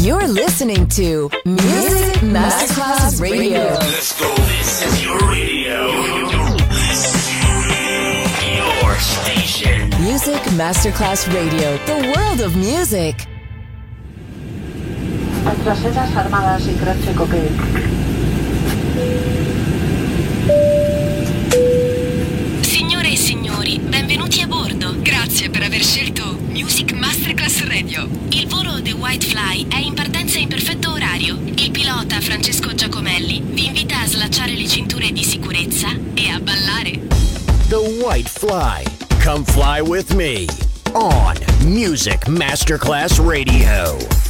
You're listening to Music Masterclass Radio. Let's go. This is your radio. Your station. Music Masterclass Radio, the world of music. Nuestras armadas y grazie cocaine. Signore e signori, benvenuti a bordo. Grazie per aver scelto Music Masterclass Radio. Il volo The White Fly è in partenza in perfetto orario. Il pilota Francesco Giacomelli vi invita a slacciare le cinture di sicurezza e a ballare. The White Fly. Come fly with me on Music Masterclass Radio.